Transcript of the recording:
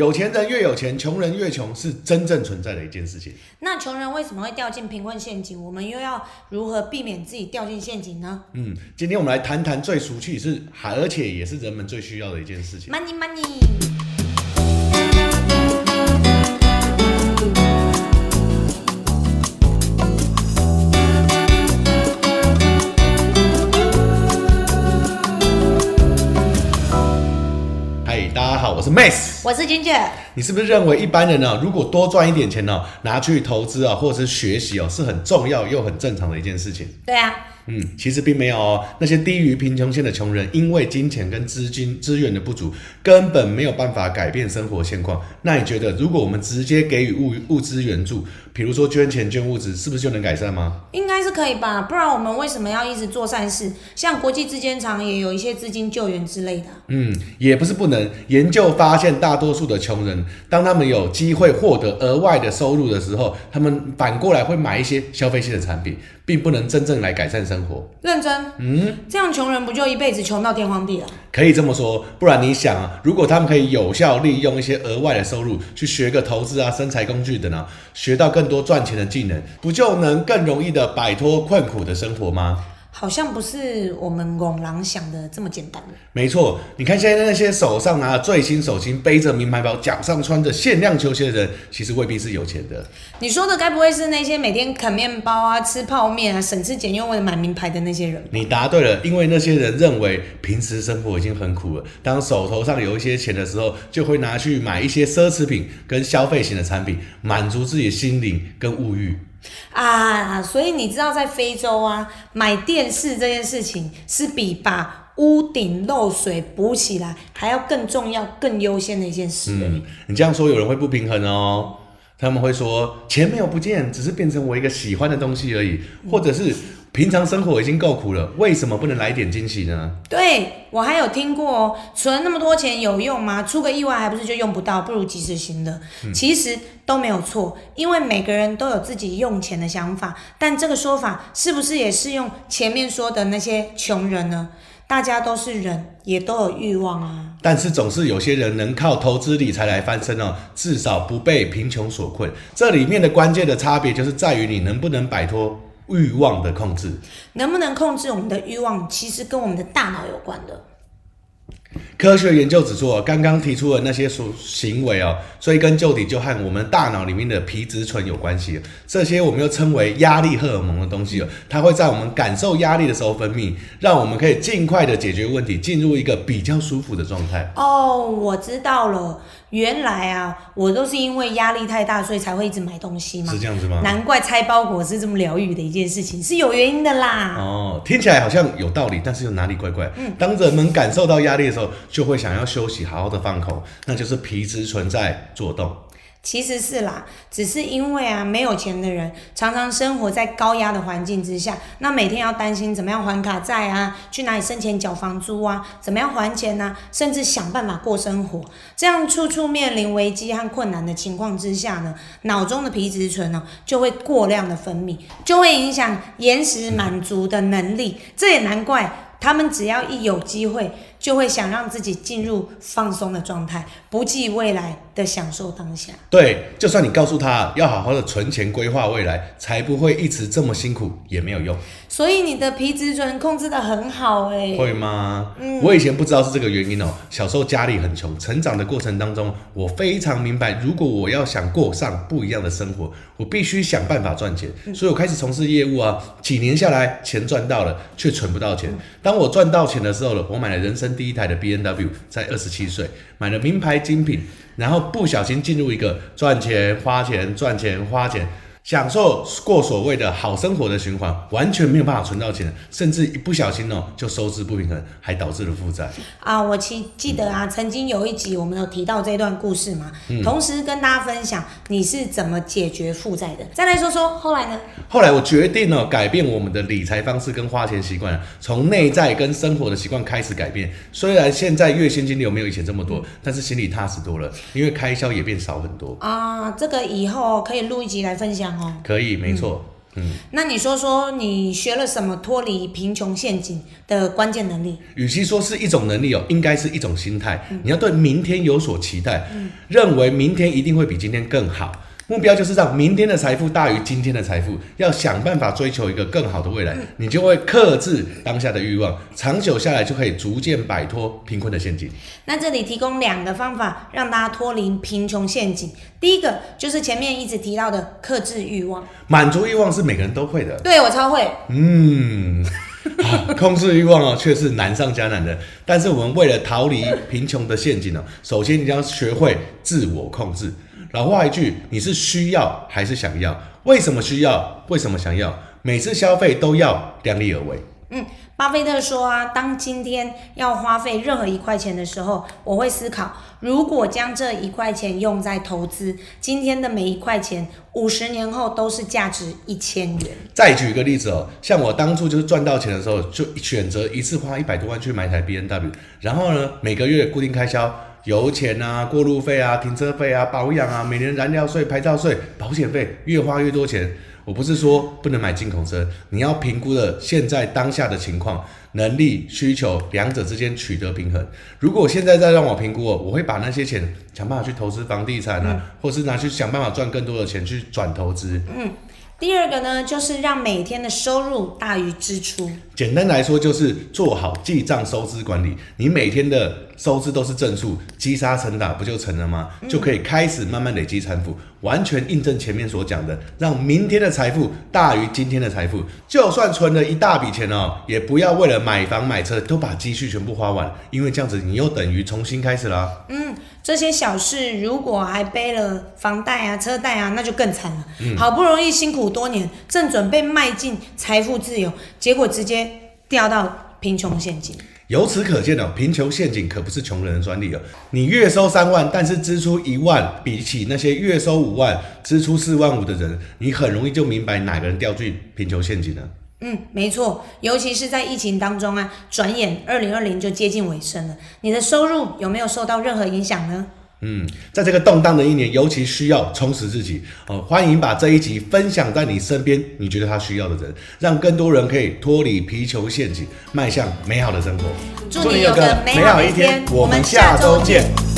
有钱人越有钱，穷人越穷，是真正存在的一件事情。那穷人为什么会掉进贫困陷阱？我们又要如何避免自己掉进陷阱呢嗯，今天我们来谈谈最俗气是，而且也是人们最需要的一件事情。？Money money。大家好，我是 Max。我是金姐，你是不是认为一般人呢、如果多赚一点钱呢、拿去投资啊，或者是学习哦，是很重要又很正常的一件事情？对啊，嗯，其实并没有哦。那些低于贫穷线的穷人，因为金钱跟资金资源的不足，根本没有办法改变生活现况。那你觉得，如果我们直接给予物物资援助，比如说捐钱捐物资，是不是就能改善吗？应该是可以吧？不然我们为什么要一直做善事？像国际之间常也有一些资金救援之类的啊。嗯，也不是不能。研究发现，大多数的穷人，当他们有机会获得额外的收入的时候，他们反过来会买一些消费性的产品，并不能真正来改善生活。认真，嗯，这样穷人不就一辈子穷到天荒地老？可以这么说，不然你想啊，如果他们可以有效利用一些额外的收入去学个投资啊、生财工具等啊，学到更多赚钱的技能，不就能更容易的摆脱困苦的生活吗？好像不是我们拱狼想的这么简单。没错，你看现在那些手上拿着最新手机、背着名牌包、脚上穿着限量球鞋的人，其实未必是有钱的。你说的该不会是那些每天啃面包啊、吃泡面啊、省吃俭用为了买名牌的那些人？你答对了，因为那些人认为平时生活已经很苦了，当手头上有一些钱的时候，就会拿去买一些奢侈品跟消费型的产品，满足自己的心灵跟物欲。啊，所以你知道在非洲啊，买电视这件事情是比把屋顶漏水补起来还要更重要、更优先的一件事。嗯，你这样说有人会不平衡哦，他们会说钱没有不见，只是变成我一个喜欢的东西而已，或者是平常生活已经够苦了，为什么不能来点惊喜呢？对我还有听过哦，存那么多钱有用吗？出个意外还不是就用不到，不如及时行乐。其实都没有错，因为每个人都有自己用钱的想法，但这个说法是不是也适用前面说的那些穷人呢？大家都是人，也都有欲望啊。但是总是有些人能靠投资理财来翻身哦，至少不被贫穷所困。这里面的关键的差别就是在于你能不能摆脱欲望的控制。能不能控制我们的欲望，其实跟我们的大脑有关的。科学研究指出哦，刚刚提出的那些所行为哦，追根究底就和我们大脑里面的皮质醇有关系。这些我们又称为压力荷尔蒙的东西哦，它会在我们感受压力的时候分泌，让我们可以尽快的解决问题，进入一个比较舒服的状态。哦，我知道了，原来啊，我都是因为压力太大，所以才会一直买东西嘛是。这样子吗？难怪拆包裹是这么疗愈的一件事情，是有原因的啦。哦，听起来好像有道理，但是又哪里怪怪。嗯当人们感受到压力的时候，就会想要休息，好好的放空，那就是皮质存在做动。其实是啦，只是因为啊，没有钱的人常常生活在高压的环境之下，那每天要担心怎么样还卡债啊，去哪里生钱缴房租啊，怎么样还钱呐、甚至想办法过生活。这样处处面临危机和困难的情况之下呢，脑中的皮质醇呢就会过量的分泌，就会影响延时满足的能力。这也难怪。他们只要一有机会，就会想让自己进入放松的状态，不计未来的享受当下。对，就算你告诉他要好好的存钱规划未来，才不会一直这么辛苦，也没有用，所以你的皮质醇控制的很好哎、会吗？嗯我以前不知道是这个原因哦。小时候家里很穷，成长的过程当中，我非常明白，如果我要想过上不一样的生活，我必须想办法赚钱。所以我开始从事业务啊，几年下来，钱赚到了，却存不到钱。当我赚到钱的时候了，我买了人生第一台的 B N W，在二十七岁买了名牌精品，然后不小心进入一个赚钱花钱赚钱花钱。享受过所谓的好生活的循环，完全没有办法存到钱，甚至一不小心哦就收支不平衡，还导致了负债。啊，我记记得啊，曾经有一集我们有提到这段故事嘛，同时跟大家分享你是怎么解决负债的。再来说说后来呢？后来我决定呢，改变我们的理财方式跟花钱习惯，从内在跟生活的习惯开始改变。虽然现在月薪金流没有以前这么多，但是心里踏实多了，因为开销也变少很多。啊，这个以后可以录一集来分享哦。可以，没错。嗯，那你说说你学了什么脱离贫穷陷阱的关键能力？与其说是一种能力哦，应该是一种心态。你要对明天有所期待，认为明天一定会比今天更好。目标就是让明天的财富大于今天的财富，要想办法追求一个更好的未来，你就会克制当下的欲望，长久下来就可以逐渐摆脱贫困的陷阱。那这里提供两个方法，让大家脱离贫穷陷阱。第一个就是前面一直提到的克制欲望，满足欲望是每个人都会的。对我超会。嗯，控制欲望哦，却是难上加难的。但是我们为了逃离贫穷的陷阱呢，首先你要学会自我控制。老话一句，你是需要还是想要？为什么需要？为什么想要？每次消费都要量力而为。嗯，巴菲特说啊，当今天要花费任何一块钱的时候，我会思考，如果将这一块钱用在投资，今天的每一块钱，五十年后都是价值一千元。再举一个例子哦，像我当初就是赚到钱的时候，就选择一次花一百多万去买台 B N W，然后呢，每个月固定开销。油钱啊、过路费啊、停车费啊、保养啊、每年燃料税、牌照税、保险费，越花越多钱。我不是说不能买进口车，你要评估的现在当下的情况、能力、需求两者之间取得平衡。如果现在再让我评估，我会把那些钱想办法去投资房地产啊，或是拿去想办法赚更多的钱去转投资。嗯。第二个呢，就是让每天的收入大于支出。简单来说，就是做好记账收支管理。你每天的收支都是正数，积沙成塔，不就成了吗？就可以开始慢慢累积财富，完全印证前面所讲的，让明天的财富大于今天的财富。就算存了一大笔钱哦，也不要为了买房买车都把积蓄全部花完，因为这样子你又等于重新开始了。嗯。这些小事，如果还背了房贷啊、车贷啊，那就更惨了。好不容易辛苦多年，正准备迈进财富自由，结果直接掉到贫穷陷阱。由此可见哦，贫穷陷阱可不是穷人的专利哦。你月收三万，但是支出一万，比起那些月收五万、支出四万五的人，你很容易就明白哪个人掉进贫穷陷阱了。嗯，没错，尤其是在疫情当中啊，转眼二零二零就接近尾声了。你的收入有没有受到任何影响呢？嗯，在这个动荡的一年，尤其需要充实自己哦。欢迎把这一集分享在你身边，你觉得他需要的人，让更多人可以脱离皮球陷阱，迈向美好的生活。祝你有个美好一天，我们下周见。